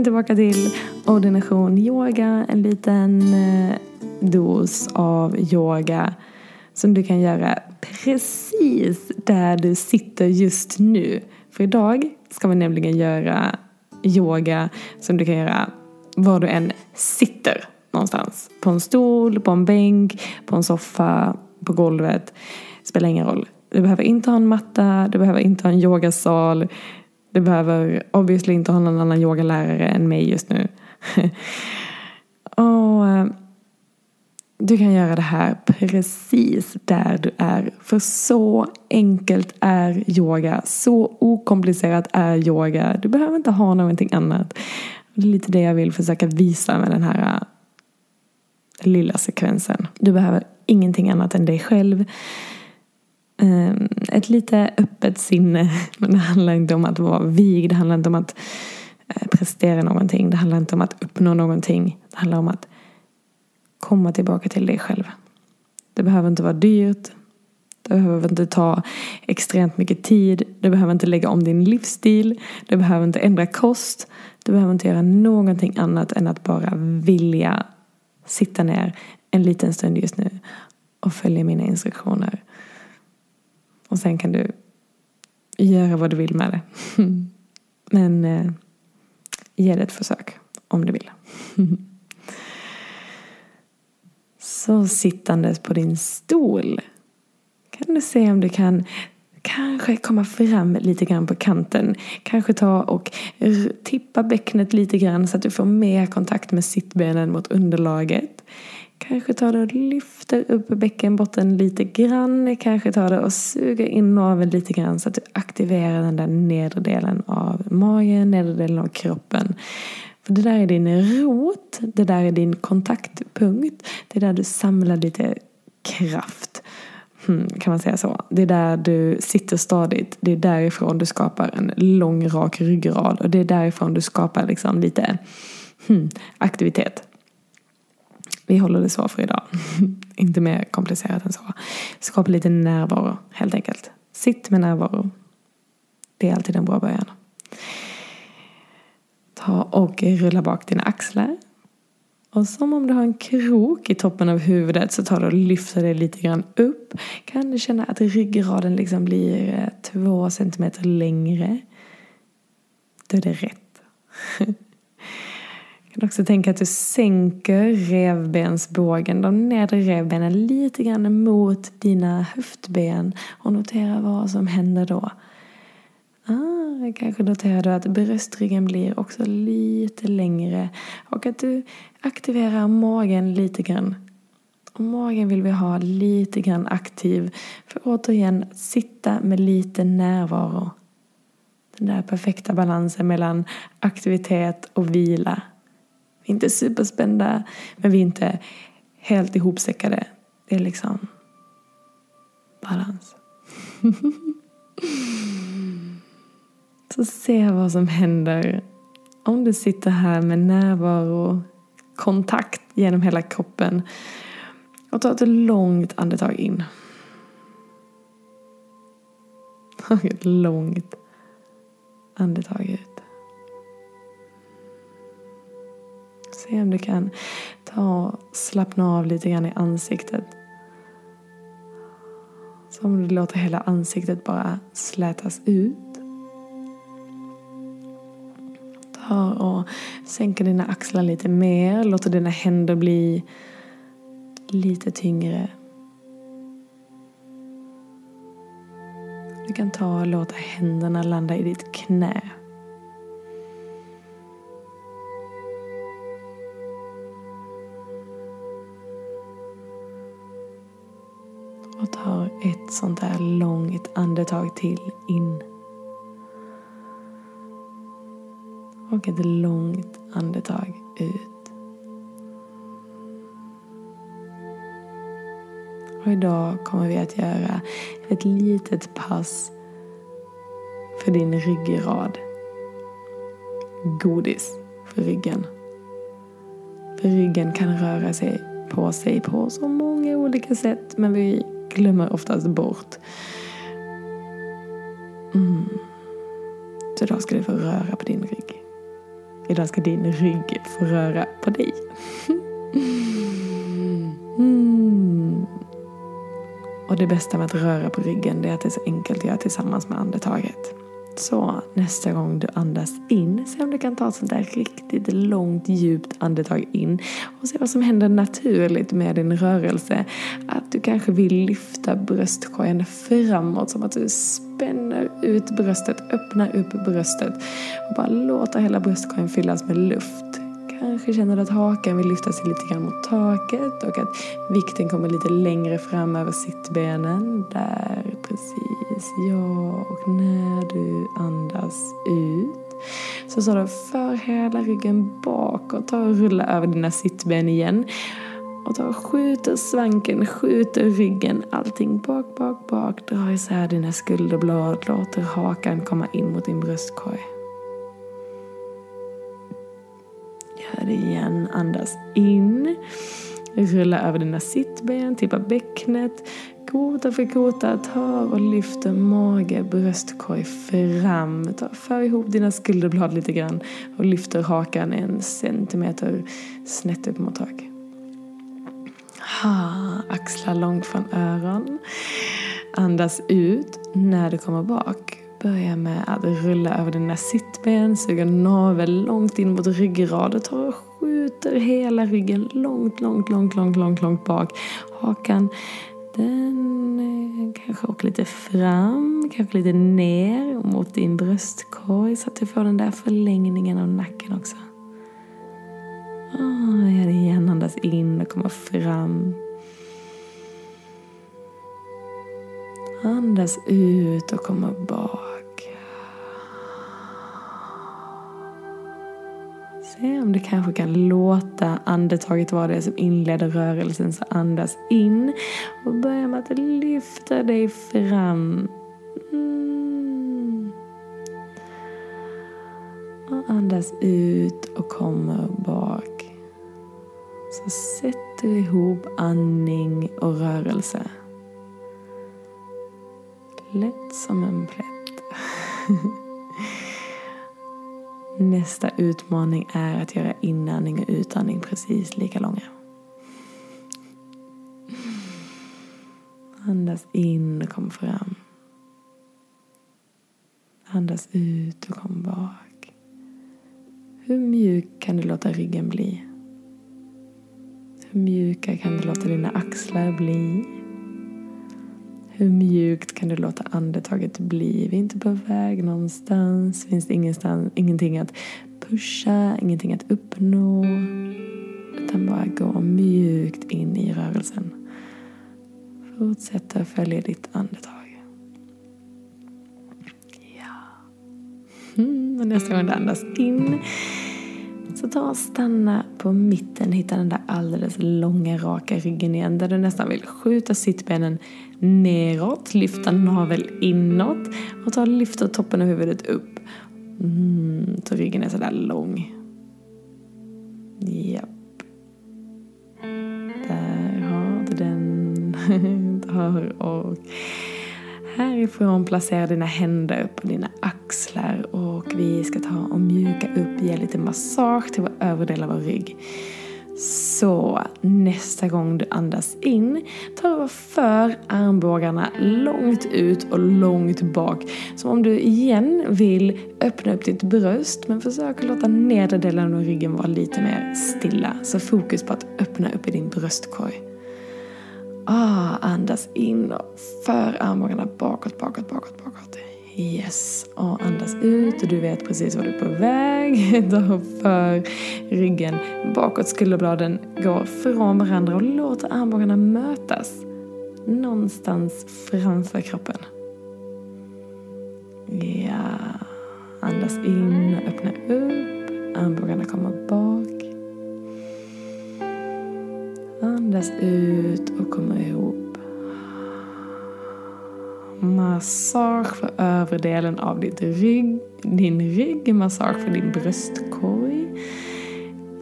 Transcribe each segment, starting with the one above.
Välkommen tillbaka till ordination yoga. En liten eh, dos av yoga som du kan göra precis där du sitter just nu. För idag ska vi nämligen göra yoga som du kan göra var du än sitter någonstans. På en stol, på en bänk, på en soffa, på golvet. Det Spelar ingen roll. Du behöver inte ha en matta, du behöver inte ha en yogasal. Du behöver obviously inte ha någon annan yogalärare än mig just nu. och eh, du kan göra det här precis där du är. För så enkelt är yoga. Så okomplicerat är yoga. Du behöver inte ha någonting annat. Det är lite det jag vill försöka visa med den här eh, lilla sekvensen. Du behöver ingenting annat än dig själv. Ehm, ett lite öppet sinne. Men det handlar inte om att vara vig. Det handlar inte om att eh, prestera någonting. Det handlar inte om att uppnå någonting. Det handlar om att komma tillbaka till dig själv. Det behöver inte vara dyrt. Det behöver inte ta extremt mycket tid. Du behöver inte lägga om din livsstil. Du behöver inte ändra kost. Du behöver inte göra någonting annat än att bara vilja sitta ner en liten stund just nu och följa mina instruktioner. Och sen kan du göra vad du vill med det. Men eh, ge det ett försök om du vill. Så sittandes på din stol kan du se om du kan kanske komma fram lite grann på kanten. Kanske ta och tippa bäcknet lite grann så att du får mer kontakt med sittbenen mot underlaget. Kanske tar det och lyfter upp bäckenbotten lite grann. Kanske tar det och suger in naveln lite grann så att du aktiverar den där nedre delen av magen, nedre delen av kroppen. För det där är din rot, det där är din kontaktpunkt. Det är där du samlar lite kraft. Hmm, kan man säga så? Det är där du sitter stadigt. Det är därifrån du skapar en lång rak ryggrad. Och det är därifrån du skapar liksom lite hmm, aktivitet. Vi håller det så för idag. Inte mer komplicerat än så. Skapa lite närvaro helt enkelt. Sitt med närvaro. Det är alltid en bra början. Ta och rulla bak dina axlar. Och som om du har en krok i toppen av huvudet så tar du och lyfter det lite grann upp. Kan du känna att ryggraden liksom blir eh, två centimeter längre. Då är det rätt. Jag kan också tänka att du sänker revbensbågen, de nedre revbenen lite grann mot dina höftben och notera vad som händer då. Ah, kanske noterar du att bröstryggen blir också lite längre och att du aktiverar magen lite grann. Och magen vill vi ha lite grann aktiv för återigen sitta med lite närvaro. Den där perfekta balansen mellan aktivitet och vila. Vi är inte superspända men vi är inte helt ihopsäckade. Det är liksom balans. Så se vad som händer om du sitter här med närvaro, kontakt genom hela kroppen och tar ett långt andetag in. Ett långt andetag ut. Se om du kan ta och slappna av lite grann i ansiktet. Som om du låter hela ansiktet bara slätas ut. Ta och sänka dina axlar lite mer. Låter dina händer bli lite tyngre. Du kan ta och låta händerna landa i ditt knä. Ett sånt där långt andetag till in. Och ett långt andetag ut. Och idag kommer vi att göra ett litet pass för din ryggrad. Godis för ryggen. För ryggen kan röra sig på sig på så många olika sätt men vi glömmer oftast bort. Mm. Så idag ska du få röra på din rygg. Idag ska din rygg få röra på dig. Mm. Och det bästa med att röra på ryggen är att det är så enkelt att göra tillsammans med andetaget. Så nästa gång du andas in, se om du kan ta ett sånt där riktigt långt djupt andetag in och se vad som händer naturligt med din rörelse. Att du kanske vill lyfta bröstkorgen framåt som att du spänner ut bröstet, öppnar upp bröstet och bara låter hela bröstkorgen fyllas med luft. Kanske känner du att hakan vill lyfta sig lite grann mot taket och att vikten kommer lite längre fram över sittbenen. Där, precis. Ja, och när du andas ut så står du för hela ryggen bakåt. Ta och rulla över dina sittben igen. Och ta och skjuter svanken, skjuter ryggen, allting bak, bak, bak. Dra isär dina skulderblad, låter hakan komma in mot din bröstkorg. Här igen. Andas in. Rulla över dina sittben, tippa bäcknet. Kota för kota, ta och lyfter mage, bröstkorg fram. Ta, för ihop dina skulderblad lite grann och lyfter hakan en centimeter snett upp mot tak. Ha, axlar långt från öron. Andas ut när du kommer bak. Börja med att rulla över dina sittben, suga navel långt in mot ryggraden. Ta och skjuter hela ryggen långt, långt, långt, långt, långt, långt bak. Hakan, den eh, kanske åker lite fram, kanske lite ner mot din bröstkorg så att du får den där förlängningen av nacken också. Ah, oh, gör det igen, andas in och komma fram. Andas ut och komma bak. Se om du kanske kan låta andetaget vara det som inleder rörelsen. Så andas in och börja med att lyfta dig fram. Mm. Och andas ut och kommer bak. Så sätter ihop andning och rörelse. Lätt som en plätt. Nästa utmaning är att göra inandning och utandning precis lika långa. Andas in och kom fram. Andas ut och kom bak. Hur mjuk kan du låta ryggen bli? Hur mjuka kan du låta dina axlar bli? Hur mjukt kan du låta andetaget bli? Vi är inte på väg någonstans. Finns det ingenstans, ingenting att pusha, ingenting att uppnå. Utan bara gå mjukt in i rörelsen. Fortsätt att följa ditt andetag. Ja. Mm, och nästa gång du andas in så ta och stanna på mitten, hitta den där alldeles långa raka ryggen igen där du nästan vill skjuta sittbenen neråt, lyfta navel inåt och ta och lyfta toppen av huvudet upp. Mm, så ryggen är sådär lång. Japp. Där har du den. Där och Härifrån placera dina händer på dina axlar och vi ska ta och mjuka upp, ge lite massage till vår övre del av vår rygg. Så nästa gång du andas in, ta och för armbågarna långt ut och långt bak. Som om du igen vill öppna upp ditt bröst men försök att låta nedre delen av ryggen vara lite mer stilla. Så fokus på att öppna upp i din bröstkorg. Ah, andas in och för armbågarna bakåt, bakåt, bakåt, bakåt. Yes. Och andas ut och du vet precis var du är på väg. Då för ryggen bakåt, skulderbladen går från varandra och låter armbågarna mötas. Någonstans framför kroppen. Ja. Andas in och öppna upp. Armbågarna kommer bak. Andas ut och kom ihop. Massage för övre delen av ditt rygg, din rygg, massage för din bröstkorg.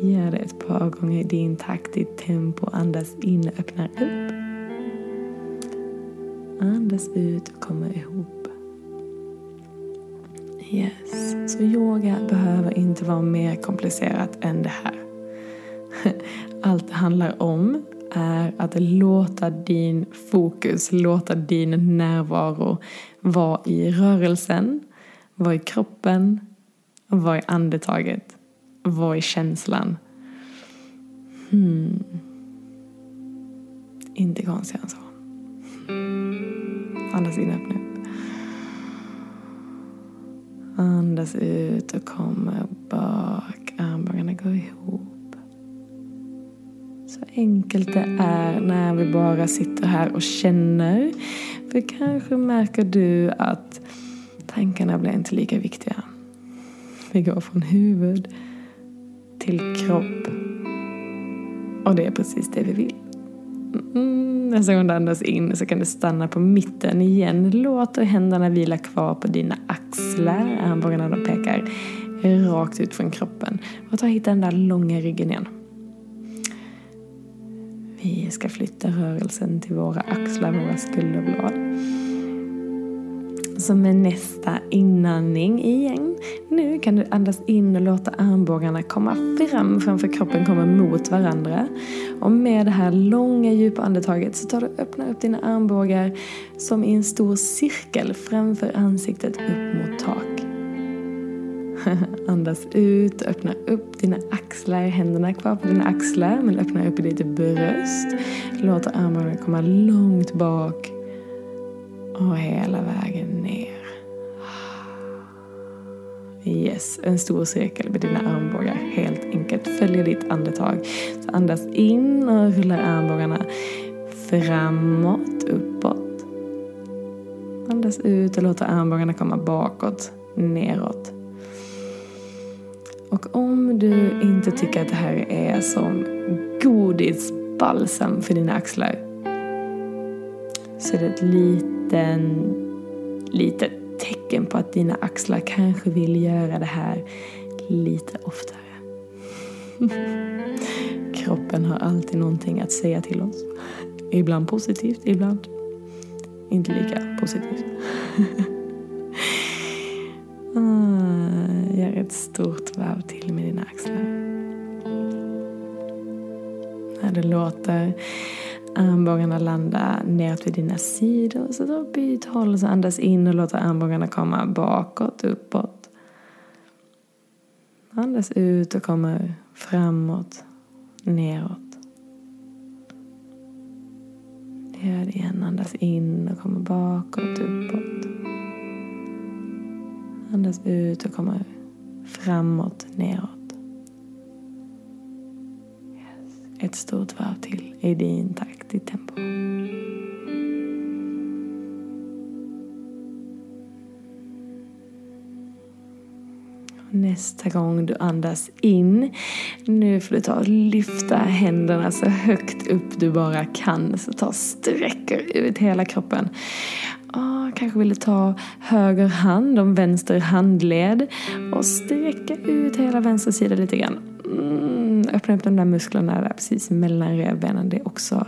Gör det ett par gånger i din takt, ditt tempo. Andas in och öppnar upp. Andas ut och kom ihop. Yes. Så yoga behöver inte vara mer komplicerat än det här. Allt det handlar om är att låta din fokus, låta din närvaro vara i rörelsen, vara i kroppen, vara i andetaget, vara i känslan. Hmm. Inte konstigare än så. Alltså. Andas in, öppna upp. Andas ut och kom bak. Armbågarna går ihop. Så enkelt det är när vi bara sitter här och känner. För kanske märker du att tankarna blir inte lika viktiga. Vi går från huvud till kropp. Och det är precis det vi vill. Mm, nästa gång du andas in så kan du stanna på mitten igen. Låt händerna vila kvar på dina axlar. Armbågarna de pekar rakt ut från kroppen. Och ta hit den där långa ryggen igen. Vi ska flytta rörelsen till våra axlar, våra skulderblad. Så med nästa inandning igen. Nu kan du andas in och låta armbågarna komma fram framför kroppen kommer mot varandra. Och med det här långa djupa andetaget så tar du och öppnar upp dina armbågar som i en stor cirkel framför ansiktet upp mot taket. Andas ut, öppna upp dina axlar, händerna kvar på dina axlar men öppna upp i ditt bröst. Låt armarna komma långt bak och hela vägen ner. Yes, en stor cirkel med dina armbågar. Helt enkelt. Följ ditt andetag. Så andas in och rullar armbågarna framåt, uppåt. Andas ut och låter armbågarna komma bakåt, neråt. Och om du inte tycker att det här är som godisbalsam för dina axlar så är det ett liten, litet tecken på att dina axlar kanske vill göra det här lite oftare. Kroppen har alltid någonting att säga till oss. Ibland positivt, ibland inte lika positivt. Ah, gör ett stort varv till med dina axlar. När du låter armbågarna landa neråt vid dina sidor. Så då byt håll, så andas in och låter armbågarna komma bakåt, uppåt. Andas ut och kommer framåt, neråt. Gör det igen, andas in och kommer bakåt, uppåt. Andas ut och kommer framåt, neråt. ett stort varv till i din takt, ditt tempo. Nästa gång du andas in, nu får du ta och lyfta händerna så högt upp du bara kan. Så ta och sträcker ut hela kroppen. Kanske vill du ta höger hand om vänster handled och sträcka ut hela vänster sida lite grann. Mm öppna upp de där musklerna där precis mellan revbenen. Det är också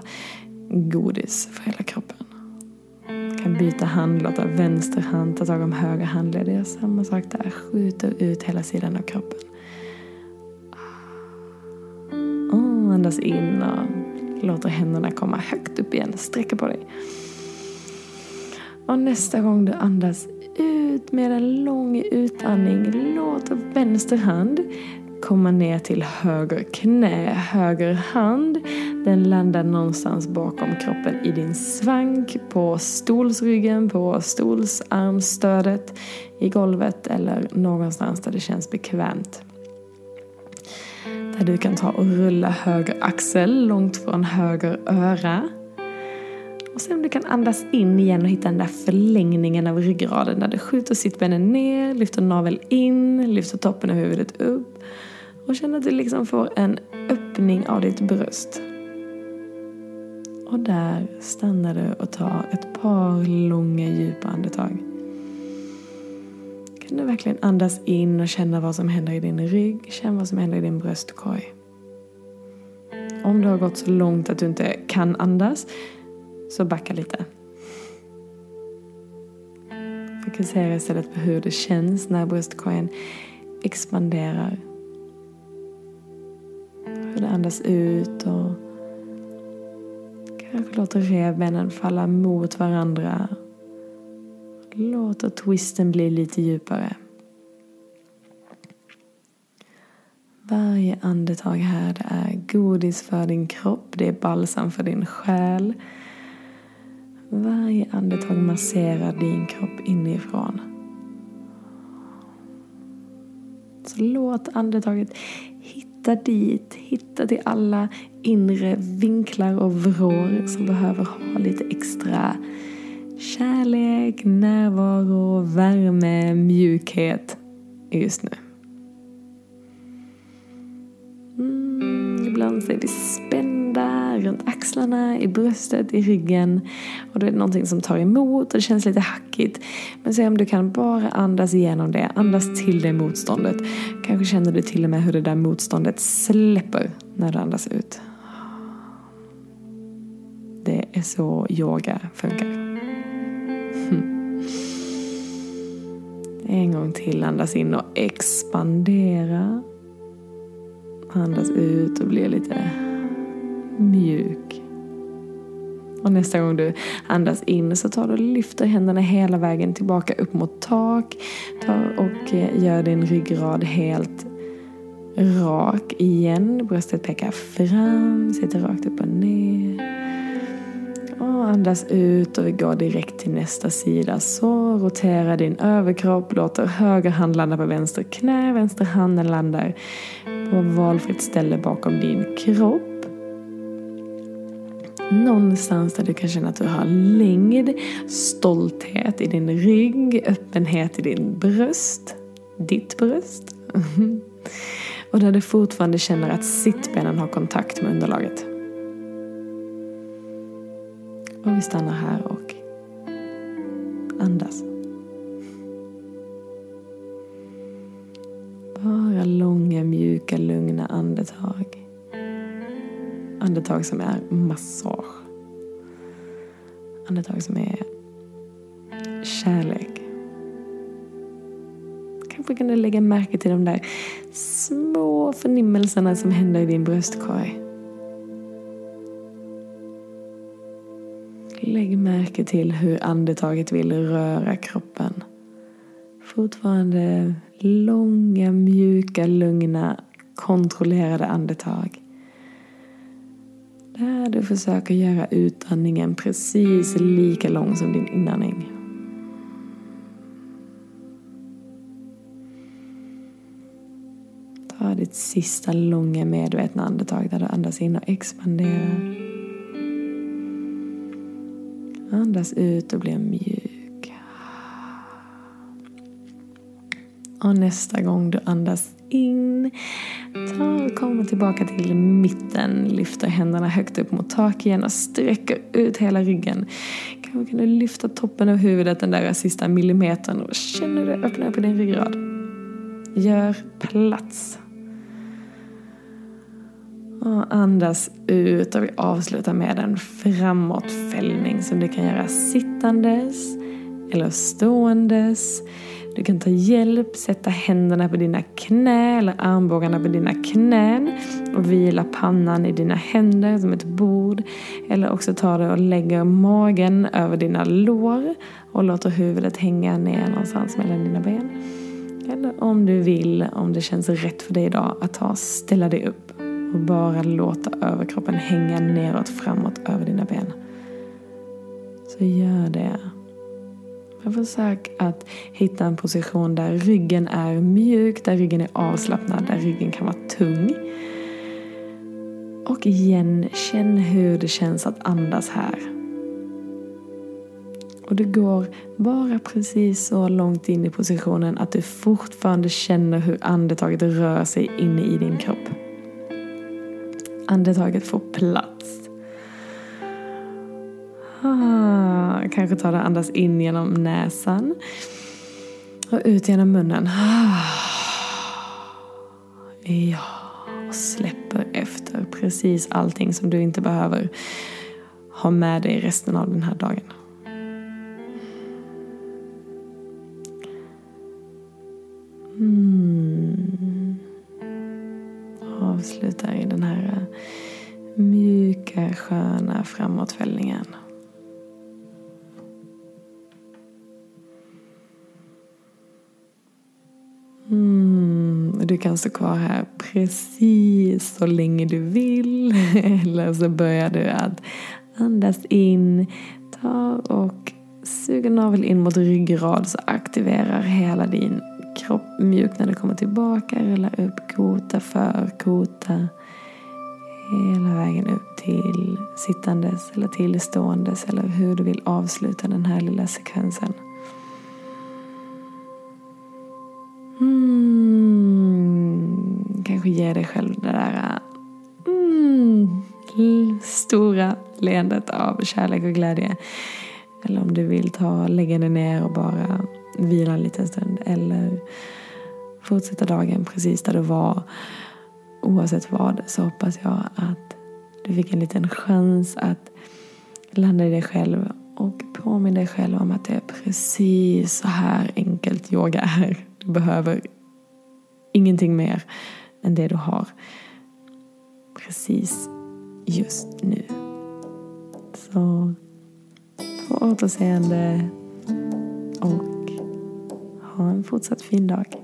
godis för hela kroppen. Du kan byta hand, låta vänster hand ta tag om höger handled. Det är samma sak där. Skjuter ut hela sidan av kroppen. Och andas in och låter händerna komma högt upp igen. Sträcker på dig. Och nästa gång du andas ut med en lång utandning, låt vänster hand komma ner till höger knä, höger hand. Den landar någonstans bakom kroppen i din svank, på stolsryggen, på stolsarmstödet, i golvet eller någonstans där det känns bekvämt. Där du kan ta och rulla höger axel långt från höger öra. Och se om du kan andas in igen och hitta den där förlängningen av ryggraden där du skjuter sittbenen ner, lyfter naveln in, lyfter toppen av huvudet upp och känn att du liksom får en öppning av ditt bröst. Och där stannar du och tar ett par långa djupa andetag. Kan du verkligen andas in och känna vad som händer i din rygg. Känn vad som händer i din bröstkorg. Om du har gått så långt att du inte kan andas, så backa lite. Fokusera istället på hur det känns när bröstkorgen expanderar. Hur det andas ut och kanske låter revbenen falla mot varandra. Låter twisten bli lite djupare. Varje andetag här det är godis för din kropp, det är balsam för din själ. Varje andetag masserar din kropp inifrån. Så låt andetaget hitta dit, hitta till alla inre vinklar och vrår som behöver ha lite extra kärlek, närvaro, värme, mjukhet just nu. Mm, ibland så är vi spända runt axlarna, i bröstet, i ryggen. Och då är det någonting som tar emot och det känns lite hackigt. Men se om du kan bara andas igenom det, andas till det motståndet. Kanske känner du till och med hur det där motståndet släpper när du andas ut. Det är så yoga funkar. En gång till, andas in och expandera. Andas ut och bli lite mjuk. Och nästa gång du andas in så tar du och lyfter händerna hela vägen tillbaka upp mot tak. Ta och eh, gör din ryggrad helt rak igen. Bröstet pekar fram, sitter rakt upp och ner. Och andas ut och vi går direkt till nästa sida. Så rotera din överkropp, låter höger hand landa på vänster knä, vänster hand landar på valfritt ställe bakom din kropp. Någonstans där du kan känna att du har längd, stolthet i din rygg, öppenhet i din bröst, ditt bröst. Och där du fortfarande känner att sittbenen har kontakt med underlaget. Och vi stannar här och andas. Bara långa, mjuka, lugna andetag. Andetag som är massage. Andetag som är kärlek. Kanske kan du lägga märke till de där små förnimmelserna som händer i din bröstkorg. Lägg märke till hur andetaget vill röra kroppen. Fortfarande långa, mjuka, lugna, kontrollerade andetag. Där du försöker göra utandningen precis lika lång som din inandning. Ta ditt sista långa medvetna andetag där du andas in och expanderar. Andas ut och bli mjuk. Och nästa gång du andas in, ta och kommer tillbaka till mitten. Lyfter händerna högt upp mot tak igen och sträcker ut hela ryggen. Kanske kan du lyfta toppen av huvudet den där sista millimetern och känner du öppna upp i din ryggrad. Gör plats. Och andas ut och vi avslutar med en framåtfällning som du kan göra sittandes eller ståendes. Du kan ta hjälp, sätta händerna på dina knä eller armbågarna på dina knän och vila pannan i dina händer som ett bord. Eller också tar du och lägger magen över dina lår och låter huvudet hänga ner någonstans mellan dina ben. Eller om du vill, om det känns rätt för dig idag, att ta ställa dig upp och bara låta överkroppen hänga neråt, framåt över dina ben. Så gör det. Men försök att hitta en position där ryggen är mjuk, där ryggen är avslappnad, där ryggen kan vara tung. Och igen, känn hur det känns att andas här. Och du går bara precis så långt in i positionen att du fortfarande känner hur andetaget rör sig inne i din kropp. Andetaget får plats. Kanske ta det, andas in genom näsan. Och ut genom munnen. Ja, och släpper efter precis allting som du inte behöver ha med dig resten av den här dagen. Mm. Avslutar i den här mjuka, sköna framåtfällningen. Du kan stå kvar här precis så länge du vill. Eller så börjar du att andas in. Ta och suger naveln in mot ryggrad så aktiverar hela din kropp mjuk när du kommer tillbaka. Rulla upp kota för kota. Hela vägen upp till sittandes eller tillståendes eller hur du vill avsluta den här lilla sekvensen. Kanske ge dig själv det där mm, stora leendet av kärlek och glädje. Eller om du vill ta, lägga dig ner och bara vila en liten stund. Eller fortsätta dagen precis där du var. Oavsett vad så hoppas jag att du fick en liten chans att landa i dig själv och påminna dig själv om att det är precis så här enkelt yoga är. Du behöver ingenting mer än det du har precis just nu. Så på återseende och ha en fortsatt fin dag.